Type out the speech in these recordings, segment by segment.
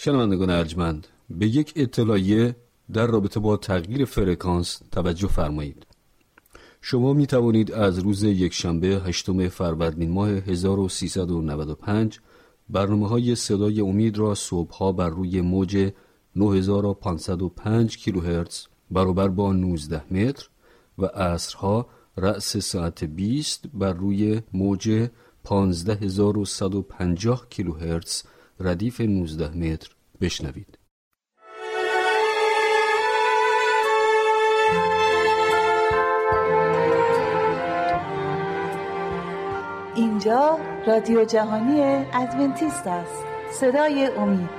شنوندگان ارجمند به یک اطلاعیه در رابطه با تغییر فرکانس توجه فرمایید. شما می توانید از روز یکشنبه هشتم فروردین ماه 1395 برنامه های صدای امید را صبحها بر روی موج 9505 کیلوهرتز برابر با 19 متر و عصرها رأس ساعت 20 بر روی موج 15150 کیلوهرتز ردیف 19 متر بشنوید. اینجا رادیو جهانی ادونتیست است صدای امید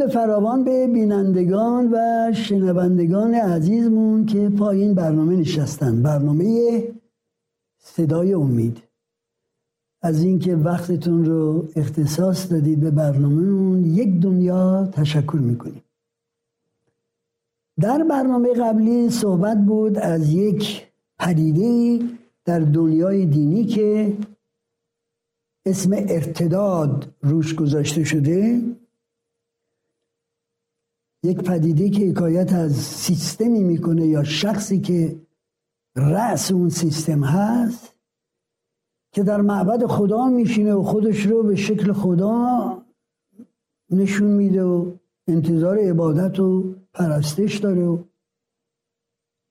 درود فراوان به بینندگان و شنوندگان عزیزمون که پایین برنامه نشستن. برنامه صدای امید. از اینکه وقتتون رو اختصاص دادید به برنامهمون یک دنیا تشکر می‌کنیم. در برنامه قبلی صحبت بود از یک پدیده در دنیای دینی که اسم ارتداد روش گذاشته شده. یک پدیده که حکایت از سیستمی می‌کنه یا شخصی که رأس اون سیستم هست که در معبد خدا میشینه و خودش رو به شکل خدا نشون میده و انتظار عبادت و پرستش داره و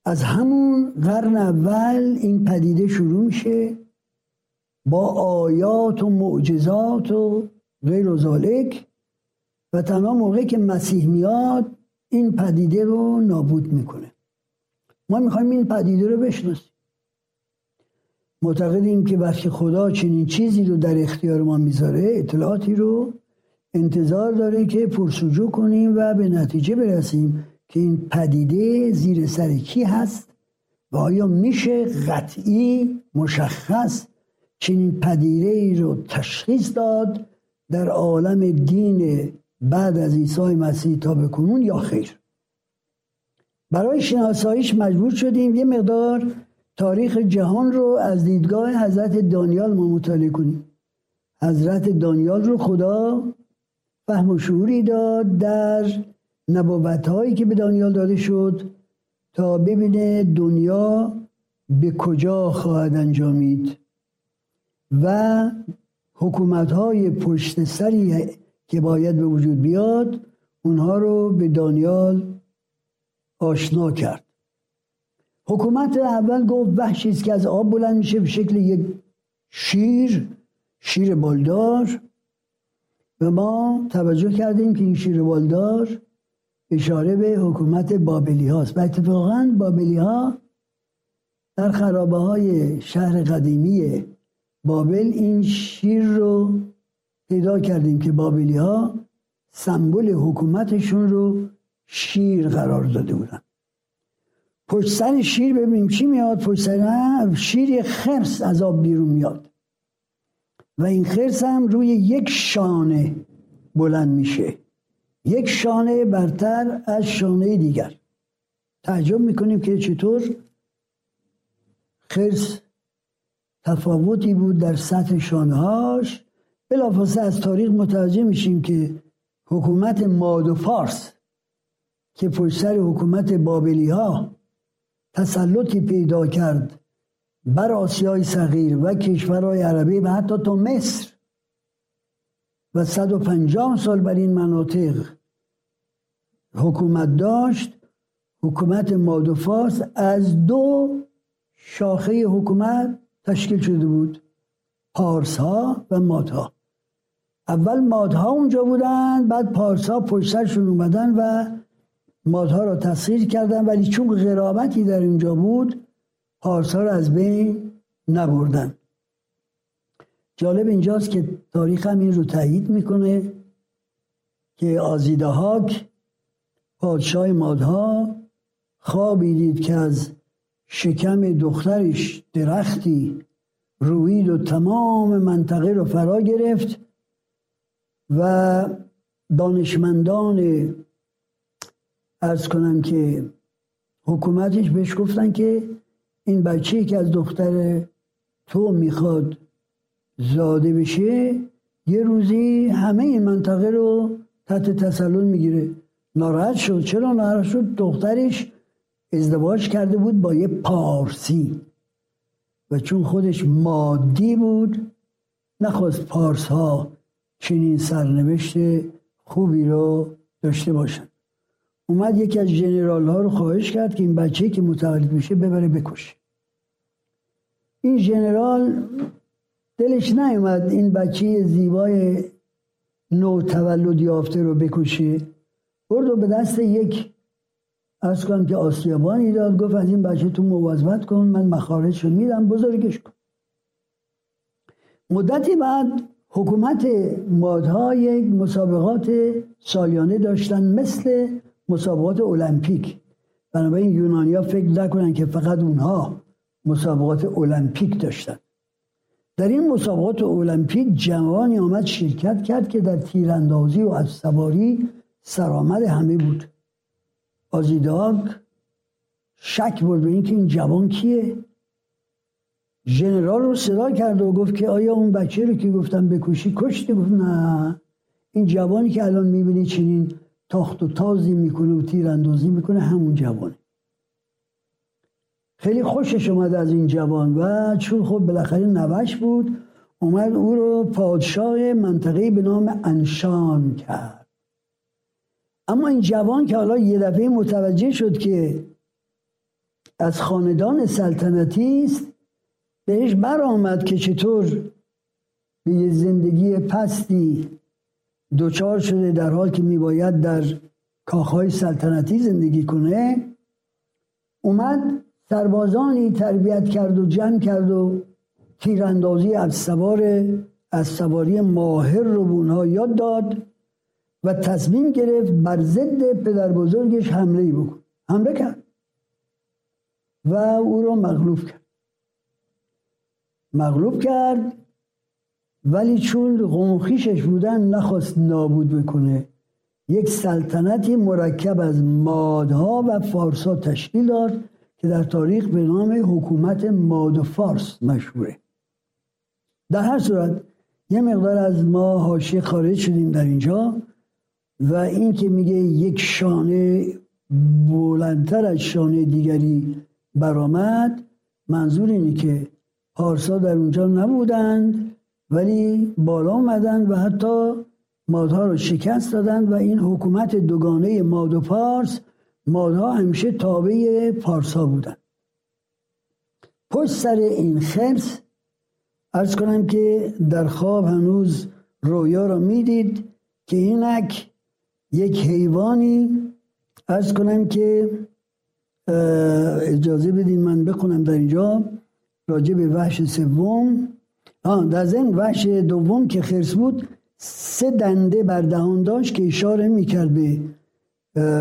از همون قرن اول این پدیده شروع میشه با آیات و معجزات و غیر و ذالک. و تنها موقعی که مسیح میاد این پدیده رو نابود می‌کنه. ما می‌خوایم این پدیده رو بشناسیم. معتقدیم که وقتی خدا چنین چیزی رو در اختیار ما می‌ذاره اطلاعاتی رو انتظار داره که پرسجو کنیم و به نتیجه برسیم که این پدیده زیر سر کی هست و آیا میشه قطعی مشخص چنین پدیده ای رو تشخیص داد در عالم دین بعد از عیسی مسیح تا بکنون یا خیر. برای شناساییش مجبور شدیم یه مقدار تاریخ جهان رو از دیدگاه حضرت دانیال ما مطالعه کنیم. حضرت دانیال رو خدا فهم و شعوری داد در نبوت هایی که به دانیال داده شد تا ببینه دنیا به کجا خواهد انجامید و حکومت های پشت سری که باید به وجود بیاد اونها رو به دانیال آشنا کرد. حکومت اول گفت وحشی است که از آب بلند میشه به شکل یک شیر شیر بالدار. و ما توجه کردیم که این شیر بالدار اشاره به حکومت بابلی هاست. و اتفاقا بابلی ها در خرابه های شهر قدیمی بابل این شیر رو پیدا کردیم که بابلی ها سمبل حکومتشون رو شیر قرار داده بودن. پشت سر شیر ببینیم چی میاد؟ پشت سر شیر خرس از آب بیرون میاد. و این خرس هم روی یک شانه بلند میشه. یک شانه برتر از شانه دیگر. تعجب می‌کنیم که چطور خرس تفاوتی بود در سطح شانهاش بلافاصله از تاریخ متوجه میشیم که حکومت ماد و فارس که پشت سر حکومت بابلی ها تسلطی پیدا کرد بر آسیای صغیر و کشورهای عربی و حتی تا مصر و 150 سال بر این مناطق حکومت داشت حکومت ماد و فارس از دو شاخه حکومت تشکیل شده بود پارس ها و ماد ها اول مادها اونجا بودن بعد پارسا پشترشون اومدن و مادها را تسخیر کردن. ولی چون غرابتی در اینجا بود پارسا را از بین نبردن. جالب اینجاست که تاریخ هم این رو تایید می‌کنه که آزیدهاک پادشاه مادها خوابی دید که از شکم دخترش درختی روید و تمام منطقه رو فرا گرفت. و دانشمندان ارز کنم که حکومتش بهش گفتن که این بچه که از دختر تو می‌خواد زاده بشه یه روزی همه این منطقه رو تحت تسلل می‌گیره. ناراحت شد. چرا ناراحت شد؟ دخترش ازدواج کرده بود با یه پارسی. و چون خودش مادی بود نخواست پارس ها چنین سرنوشت خوبی رو داشته باشن. اومد یکی از جنرال ها رو خواهش کرد که این بچه که متولد میشه ببره بکشه. این جنرال دلش نیومد این بچه زیبای نو تولد یافته رو بکشه. برد و به دست یک از کنم که آسیابانی داد. گفت از این بچه تو مواظبت کن من مخارج رو میدم بزرگش کن. مدتی بعد حکومت مادها یک مسابقات سالیانه داشتن مثل مسابقات المپیک. بنابراین یونانیا فکر نکنن که فقط اونها مسابقات المپیک داشتن. در این مسابقات المپیک جوانی آمد شرکت کرد که در تیراندازی و از سواری سرآمد همه بود. آزیداگ شک برد به اینکه این جوان کیه؟ ژنرال رو صدا کرد و گفت که آیا اون بچه رو که گفتم بکشی کشتی گفت نه. این جوانی که الان می‌بینی چنین تاخت و تازی می‌کنه و تیراندازی می‌کنه همون جوانه. خیلی خوشش اومد از این جوان و چون خب بالاخره نوش بود اومد او رو پادشاه منطقه به نام انشان کرد. اما این جوان که حالا یه دفعه متوجه شد که از خاندان سلطنتی است بهش برآمد که چطور به یه زندگی پستی دوچار شده در حال که میباید در کاخهای سلطنتی زندگی کنه اومد سربازانی تربیت کرد و جمع کرد و تیراندازی از سوار از سواری ماهر رو به اونها یاد داد و تصمیم گرفت بر ضد پدر بزرگش حمله بکن. حمله کرد و او رو مغلوب کرد. مغلوب کرد ولی چون قومخیشش بودن نخواست نابود بکنه. یک سلطنتی مرکب از مادها و فارسا تشکیل داد که در تاریخ به نام حکومت ماد و فارس مشهوره. در هر صورت یه مقدار از ما حاشیه خارج شدیم در اینجا و این که میگه یک شانه بلندتر از شانه دیگری برآمد منظور اینه که پارسا در اونجا نبودند ولی بالا آمدند و حتی مادها رو شکست دادند و این حکومت دوگانه ماد و پارس مادها همیشه تابع پارسا بودند. پشت سر این خرس ارز کنم که در خواب هنوز رویا را می‌دید که اینک یک حیوانی ارز کنم که اجازه بدین من بخونم در اینجا. راجع به وحش سوم. در ضمن وحش دوم که خرس بود سه دنده بر دهان داشت که اشاره می‌کرد به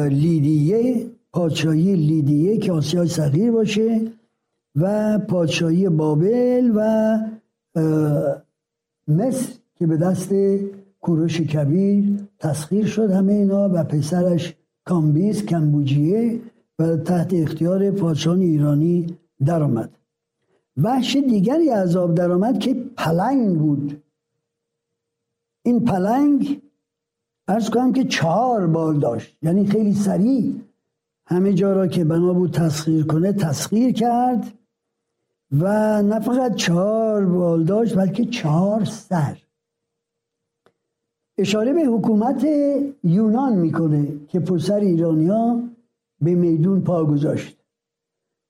لیدیه پادشاهی لیدیه که آسیای صغیر باشه و پادشاهی بابل و مصر که به دست کوروش کبیر تسخیر شد همه اینا و پسرش کامبیز کمبوجیه و تحت اختیار پادشاهان ایرانی درآمد. وحش دیگری از آب درآمد که پلنگ بود. این پلنگ عرض کنم که چهار بال داشت. یعنی خیلی سریع. همه جا را که بنا بود تسخیر کنه تسخیر کرد و نه فقط چهار بال داشت بلکه چهار سر. اشاره به حکومت یونان می‌کنه که پسر ایرانیا به میدون پا گذاشت.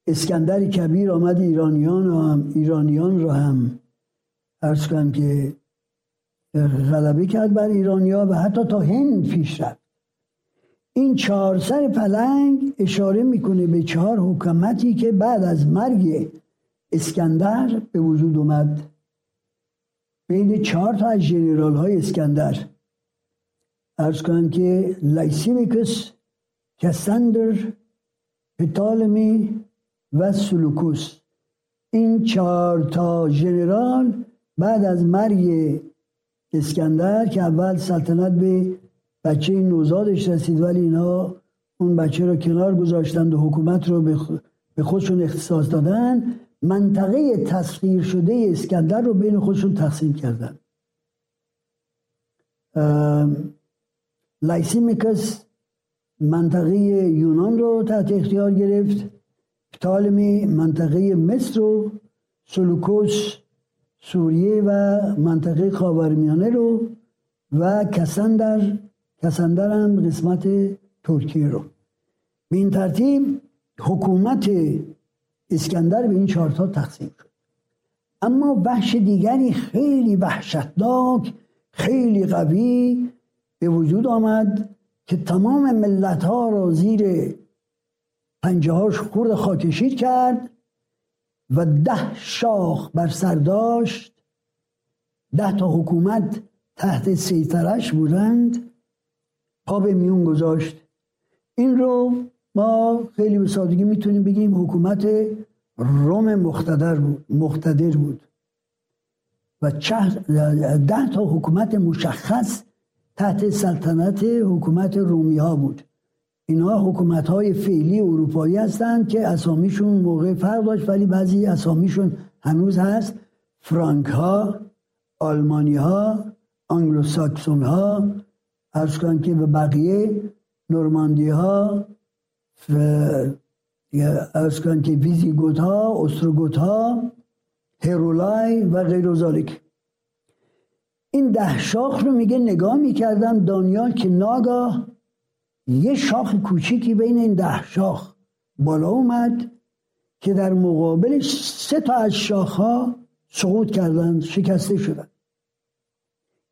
اسکندر کبیر آمد ایرانیان رو هم ایرانیان رو هم ارز کنم که غلبه کرد بر ایرانیا و حتی تا هند پیش رفت. این چهار سر پلنگ اشاره می‌کنه به چهار حکومتی که بعد از مرگ اسکندر به وجود اومد. بین چهار تا از general های اسکندر. عرض کنم که Lysimachus Cassander Ptolemy و سلوکوس. این چهار تا ژنرال بعد از مرگ اسکندر که اول سلطنت به بچه نوزادش رسید ولی اینا اون بچه رو کنار گذاشتند و حکومت رو به خودشون اختصاص دادن. منطقه تسخیر شده اسکندر رو بین خودشون تقسیم کردن. لایسیمیکس منطقه یونان رو تحت اختیار گرفت. پتالمی منطقه مصر رو سلوکوس سوریه و منطقه خاورمیانه رو و کسندر کسندر هم قسمت ترکیه رو به این ترتیب حکومت اسکندر به این چهارتا تقسیم شد اما وحش دیگری خیلی وحشتناک خیلی قوی به وجود آمد که تمام ملت ها را زیر پنجه هاش خورد خاکشیر کرد و ده شاخ بر سر داشت. ده تا حکومت تحت سیطرش بودند. پا به میون گذاشت. این رو ما خیلی به سادگی می‌تونیم بگیم حکومت روم مقتدر بود مقتدر بود. و ده تا حکومت مشخص تحت سلطنت حکومت رومی ها بود. اینها حکومت های فعلی اروپایی هستند که اسامیشون موقع فرق داشت ولی بعضی اسامیشون هنوز هست. فرانک ها آلمانی ها انگلو ساکسون ها ارز که به بقیه نورماندی ها ارز که ویزیگوت ها استروگوت ها هرولای و غیر این ده شاخ رو میگه نگاه می‌کردم دانیال که ناگاه یه شاخ کوچیکی بین این ده شاخ بالا اومد که در مقابلش سه تا از شاخها سقوط کردن شکسته شدن.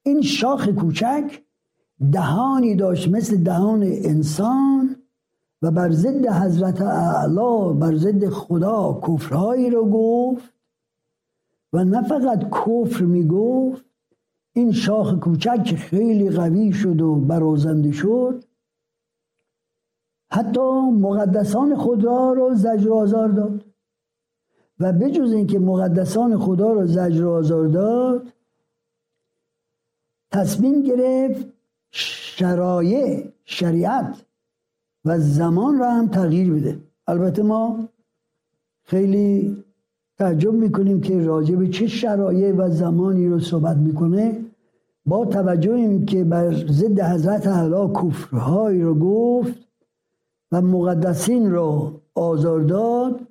این شاخ کوچک دهانی داشت مثل دهان انسان و بر ضد حضرت اعلا بر ضد خدا کفرهایی رو گفت و نه فقط کفر می‌گفت این شاخ کوچک که خیلی قوی شد و برازنده شد حتی مقدسان خدا رو زجر آزار داد. و بجز اینکه مقدسان خدا رو زجر آزار داد تصمیم گرفت شرایع شریعت و زمان را هم تغییر بده. البته ما خیلی تعجب می‌کنیم که راجع به چه شرایع و زمانی رو صحبت می‌کنه. با توجه این که بر ضد حضرت علا کفرهایی رو گفت و مقدسین رو آزار داد.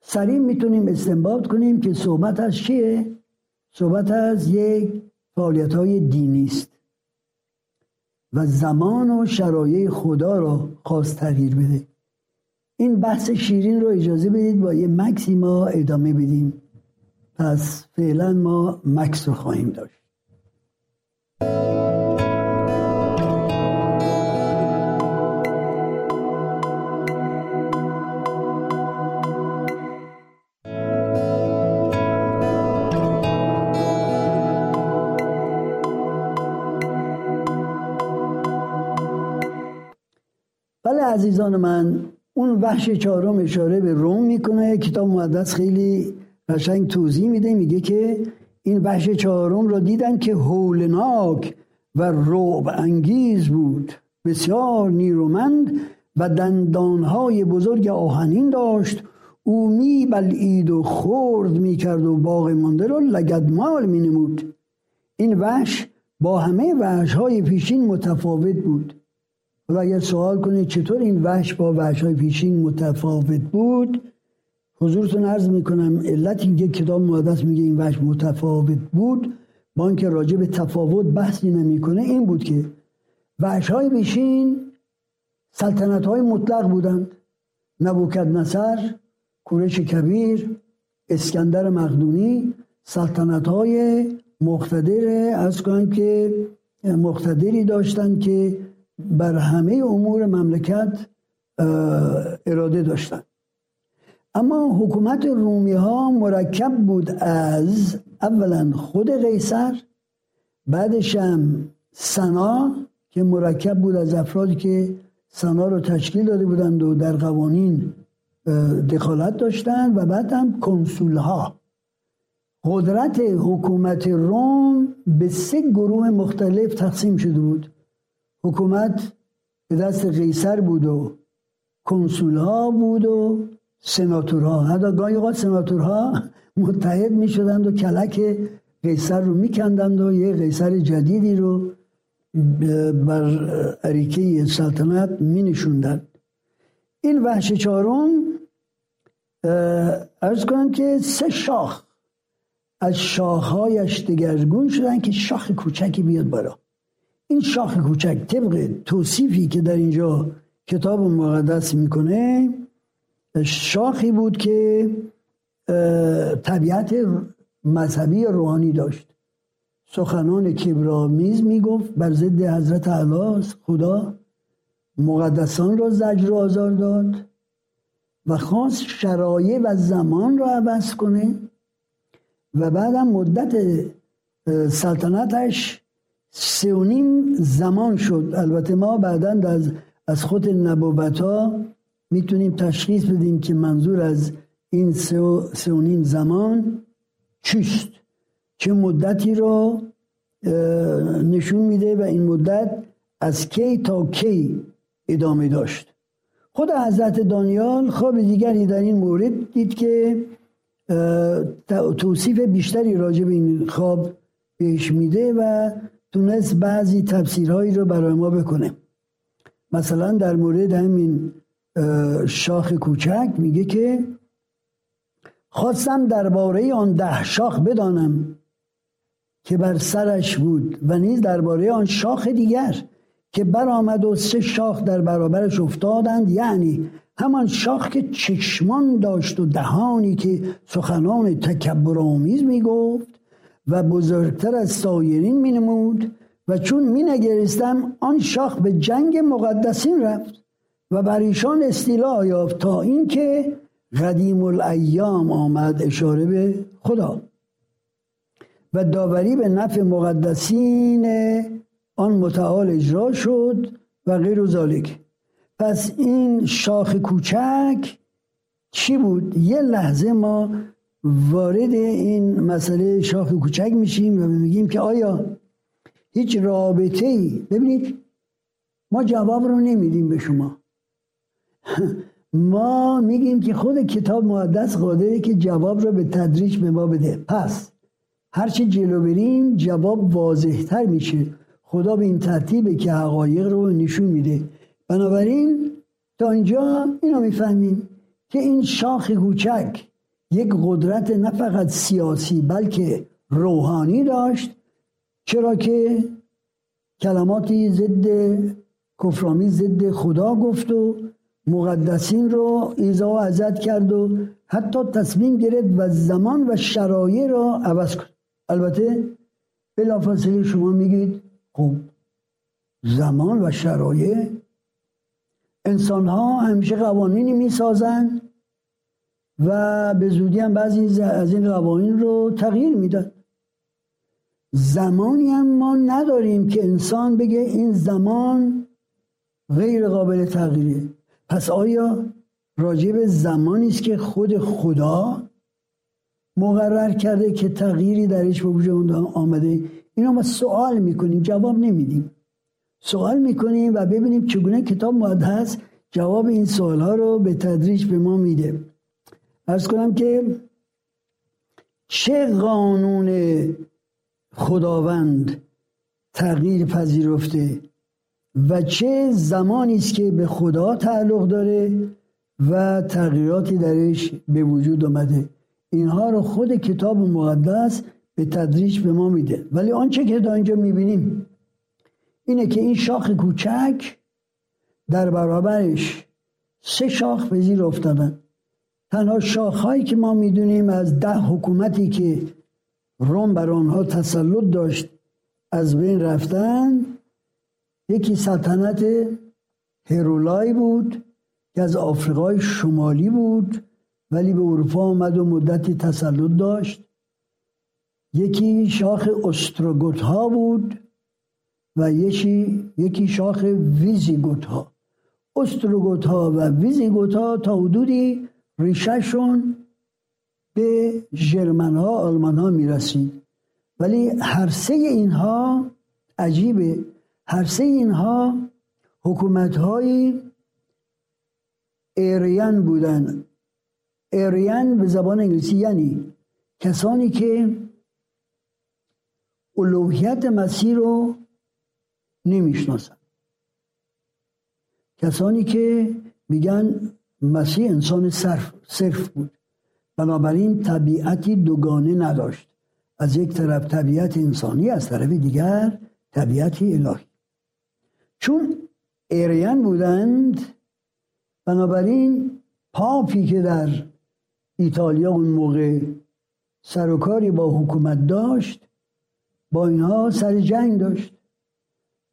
سریع می‌تونیم استنباط کنیم که صحبت از چیه؟ صحبت از یک فعالیت های دینی است و زمان و شرایع خدا را خواست تغییر بده. این بحث شیرین رو اجازه بدید با یه مکسی ما ادامه بدیم. پس فعلا ما مکس رو خواهیم داشت. عزیزان من اون وحش چهارم اشاره به روم می‌کنه کتاب مقدس خیلی قشنگ توضیح میده میگه که این وحش چهارم را دیدن که هولناک و رعب انگیز بود. بسیار نیرومند و دندانهای بزرگ آهنین داشت. او می بلعید و خورد می کرد و باغ مانده رو لگدمال می نمود این وحش با همه وحش های پیشین متفاوت بود. حالا اگر سوال کنید چطور این وحش با وحش های پیشین متفاوت بود حضورتون عرض می‌کنم علت اینکه کتاب مقدس میگه این وحش متفاوت بود با اینکه راجع به تفاوت بحثی نمی‌کنه این بود که وحش های پیشین سلطنت های مطلق بودند. نبوکد نصر کورش کبیر اسکندر مقدونی سلطنت های مقتدر از کنم که مقتدری داشتند که بر همه امور مملکت اراده داشتند اما حکومت رومی ها مرکب بود از اولا خود قیصر بعدش هم سنا که مرکب بود از افرادی که سنا رو تشکیل داده بودند و در قوانین دخالت داشتند و بعد هم کنسول ها قدرت حکومت روم به سه گروه مختلف تقسیم شده بود. حکومت به دست قیصر بود و کنسول ها بود و سناتورها. حتی گاهی اوقات سناتورها متحد می شدند و کلک قیصر رو میکندند و یه قیصر جدیدی رو بر عریکه سلطنت می نشوندند این وحش چهارم ارز کنم که سه شاخ از شاخهایش دگرگون شدن که شاخ کوچکی بیاد بالا. این شاخ کوچک طبق توصیفی که در اینجا کتاب مقدس می‌کنه شاخی بود که طبیعت مذهبی روحانی داشت. سخنان کبرامیز می‌گفت بر ضد حضرت علا خدا مقدسان را زجر و آزار داد و خواست شرایع و زمان را عوض کنه و بعدم مدت سلطنتش سه و نیم زمان شد. البته ما بعدا از از خود نبوت ها می‌تونیم تشخیص بدیم که منظور از این سه و, نیم زمان چیست. چه مدتی رو نشون میده و این مدت از کی تا کی ادامه داشت. خود حضرت دانیال خواب دیگری در این مورد دید که توصیف بیشتری راجع به این خواب بهش میده و تونست بعضی تفسیرهایی رو برای ما بکنه. مثلا در مورد همین شاخ کوچک میگه که خواستم درباره آن ده شاخ بدانم که بر سرش بود و نیز درباره آن شاخ دیگر که برآمد و سه شاخ در برابرش افتادند. یعنی همان شاخ که چشمان داشت و دهانی که سخنان تکبرآمیز می‌گفت. و بزرگتر از سایرین مینمود و چون مینگرستم آن شاخ به جنگ مقدسین رفت و بر ایشان استیلا یافت تا اینکه قدیم الایام آمد اشاره به خدا و داوری به نفع مقدسین آن متعال اجرا شد و غیر و ذالک. پس این شاخ کوچک چی بود؟ یه لحظه ما وارد این مسئله شاخ کوچک میشیم و میگیم که آیا هیچ رابطه ای ببینید ما جواب رو نمیدیم به شما. ما میگیم که خود کتاب مقدس قادره که جواب رو به تدریج به ما بده. پس هرچی جلو بریم جواب واضحتر میشه. خدا به این ترتیبه که حقایق رو نشون میده. بنابراین تا اینجا اینو می‌فهمیم که این شاخ کوچک یک قدرت نه فقط سیاسی بلکه روحانی داشت چرا که کلماتی ضد کفرامی ضد خدا گفت و مقدسین رو ایزا و عزت کرد و حتی تصمیم گرفت و زمان و شرایع را عوض کرد البته بلافاصله شما میگید خب زمان و شرایع انسان ها همیشه قوانینی می‌سازند. و به زودی هم بعضی از این قوانین رو تغییر میدن زمانی هم ما نداریم که انسان بگه این زمان غیر قابل تغییره. پس آیا راجع به زمانی است که خود خدا مقرر کرده که تغییری درش به وجود آمده؟ اینو ما سوال می‌کنیم جواب نمیدیم. سوال می‌کنیم و ببینیم چگونه کتاب مقدس جواب این سوال ها رو به تدریج به ما میده. ارز کنم که چه قانون خداوند تغییر پذیرفته و چه زمانی است که به خدا تعلق داره و تغییراتی درش به وجود آمده. اینها رو خود کتاب مقدس به تدریج به ما میده. ولی آنچه که در اینجا می‌بینیم اینه که این شاخ کوچک در برابرش سه شاخ به زیر افتادن. تنها شاخهایی که ما می‌دونیم از ده حکومتی که روم بر آنها تسلط داشت از بین رفتن یکی سلطنت هرولای بود که از آفریقای شمالی بود ولی به اروپا آمد و مدتی تسلط داشت. یکی شاخ استروگوت ها بود و یکی, یکی شاخ ویزیگوت ها استروگوت ها و ویزیگوت ها تا حدودی ریشهشون به جرمن ها آلمان ها می‌رسید. ولی هر سه اینها عجیبه. هر سه اینها حکومت های ایریان بودن. ایریان به زبان انگلیسی یعنی کسانی که الوهیت مسیح رو نمی‌شناسن. کسانی که میگن مسیح انسان صرف, صرف بود. بنابراین طبیعتی دوگانه نداشت. از یک طرف طبیعت انسانی از طرف دیگر طبیعتی الهی. چون ایریان بودند بنابراین پاپی که در ایتالیا اون موقع سر با حکومت داشت با اینها سر جنگ داشت.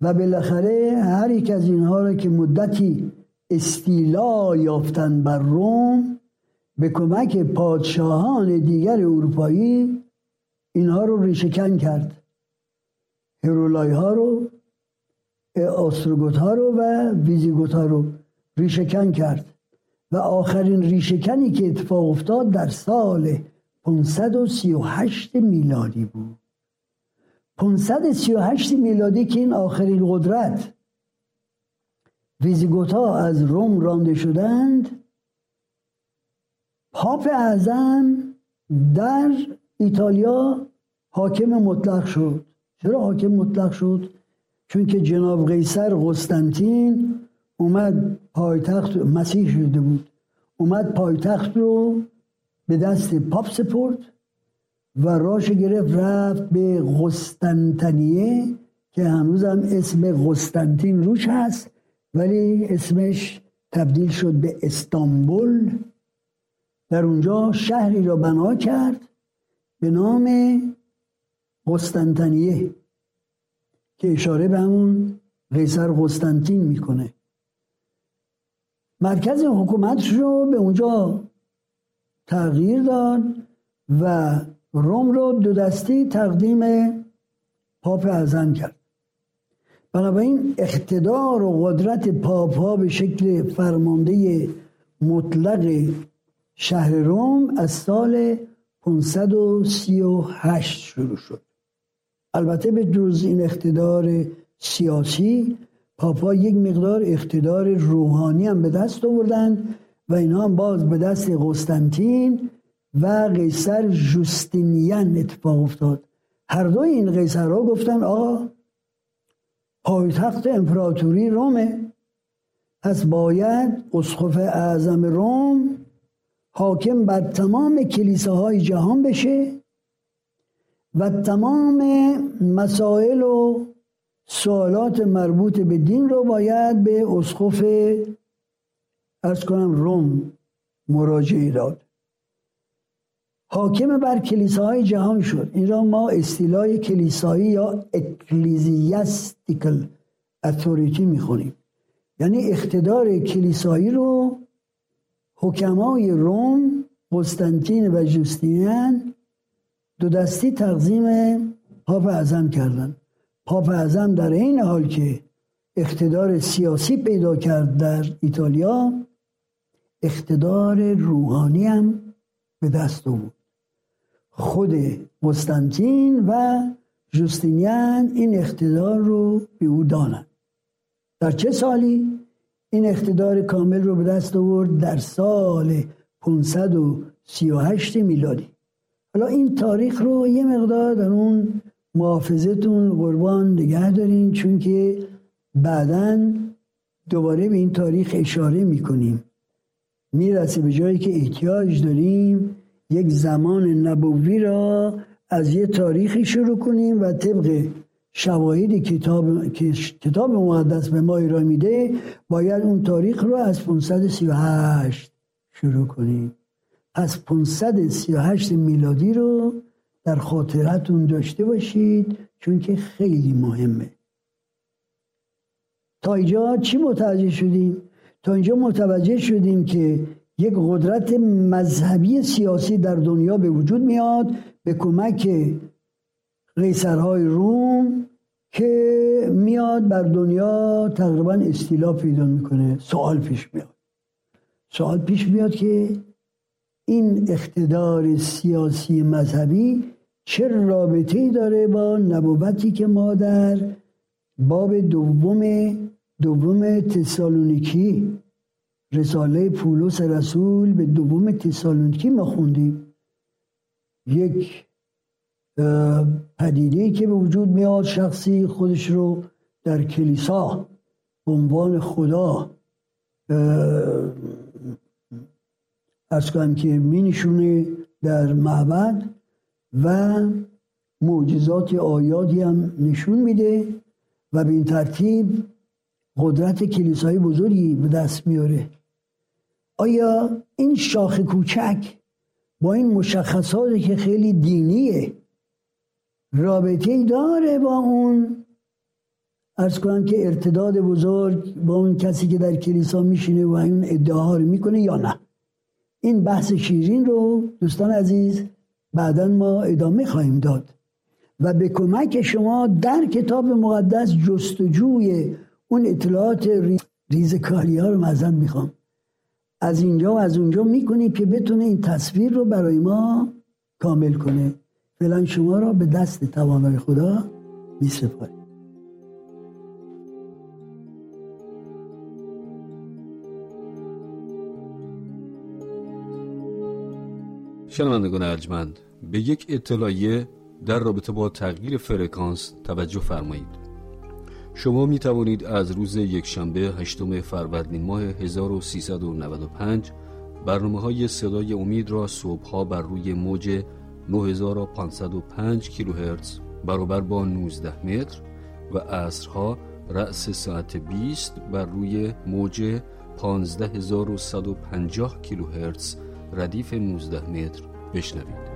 و بالاخره هر یک از اینها را که مدتی استیلا یافتن بر روم به کمک پادشاهان دیگر اروپایی اینها رو ریشکن کرد. هرولای ها رو آستروگوت ها رو و ویزیگوت ها رو ریشکن کرد و آخرین ریشکنی که اتفاق افتاد در سال 538 میلادی بود. 538 میلادی که این آخرین قدرت ویزیگوتا از روم رانده شدند پاپ اعظم در ایتالیا حاکم مطلق شد چرا حاکم مطلق شد؟ چون که جناب قیصر قسطنطین اومد پایتخت مسیح شده بود اومد پایتخت رو به دست پاپ سپرد و راش گرفت رفت به قسطنطنیه که هنوزم اسم قسطنطین روش هست ولی اسمش تبدیل شد به استانبول. در اونجا شهری را بنا کرد به نام قسطنطنیه که اشاره به همون قیصر قسطنطین می‌کنه. مرکز حکومتش رو به اونجا تغییر داد و روم رو دو دستی تقدیم پاپ اعظم کرد. بنابراین اقتدار و قدرت پاپ ها به شکل فرمانده مطلق شهر روم از سال 538 شروع شد. البته به جز این اقتدار سیاسی پاپا یک مقدار اقتدار روحانی هم به دست آوردن و اینا هم باز به دست قسطنطین و قیصر جوستینیان اتفاق افتاد. هر دو این قیصرها گفتن آقا پایتخت امپراتوری رومه. پس باید اسقف اعظم روم حاکم بر تمام کلیساهای جهان بشه و تمام مسائل و سوالات مربوط به دین رو باید به اسقف ارز کنم روم مراجعه داد. حاکم بر کلیساهای جهان شد. این را ما استیلای کلیسایی یا اکلیزیاستیکل اتوریتی می‌خونیم. یعنی اقتدار کلیسایی رو حکمای روم قسطنطین و جوستینیان دو دستی تقزیم پاپ اعظم کردند. پاپ اعظم در این حال که اقتدار سیاسی پیدا کرد در ایتالیا اقتدار روحانی هم به دست آورد. خود قسطنطین و جوستینیان این اقتدار رو به او دانند. در چه سالی این اقتدار کامل رو به دست آورد؟ در سال 538 میلادی. حالا این تاریخ رو یه مقدار در اون محافظتون قربان نگه دارین چون که بعدا دوباره به این تاریخ اشاره می‌کنیم. می‌رسه به جایی که احتیاج داریم یک زمان نبوی را از یه تاریخی شروع کنیم و طبق شواهدی کتاب که کتاب مقدس به ما ایران میده باید اون تاریخ رو از 538 شروع کنیم از 538 میلادی رو در خاطرتون داشته باشید چون که خیلی مهمه تا اینجا چی متوجه شدیم؟ تا اینجا متوجه شدیم که یک قدرت مذهبی سیاسی در دنیا به وجود میاد به کمک قیصرهای روم که میاد بر دنیا تقریبا استیلا پیدا می‌کنه. سوال پیش میاد. سوال پیش میاد که این اقتدار سیاسی مذهبی چه رابطه ای داره با نبوتی که ما در باب دوم دوم تسالونیکی رساله پولس رسول به دوم تسالونیکی ما خوندیم. یک پدیده که به وجود میاد شخصی خودش رو در کلیسا به عنوان خدا از کنم که می نشونه در معبد و معجزات آیاتی هم نشون میده و به این ترتیب قدرت کلیسای بزرگی به دست میاره. آیا این شاخ کوچک با این مشخصاتی که خیلی دینیه رابطه داره با اون؟ ارز کنم که ارتداد بزرگ با اون کسی که در کلیسا میشینه و این ادعاها رو می‌کنه یا نه؟ این بحث شیرین رو دوستان عزیز بعدا ما ادامه خواهیم داد و به کمک شما در کتاب مقدس جستجوی اون اطلاعات ریزکاری ها رو مزد می‌خوام. از اینجا و از اونجا می‌کنید که بتونه این تصویر رو برای ما کامل کنه. فعلا شما را به دست توانای خدا میسپاریم. شنوندگان ارجمند به یک اطلاعیه در رابطه با تغییر فرکانس توجه فرمایید. شما می توانید از روز یکشنبه هشتم فروردین ماه 1395 برنامه های صدای امید را صبحها بر روی موج 9505 کیلوهرتز برابر با 19 متر و عصرها رأس ساعت 20 بر روی موج 15150 کیلوهرتز ردیف 19 متر بشنوید.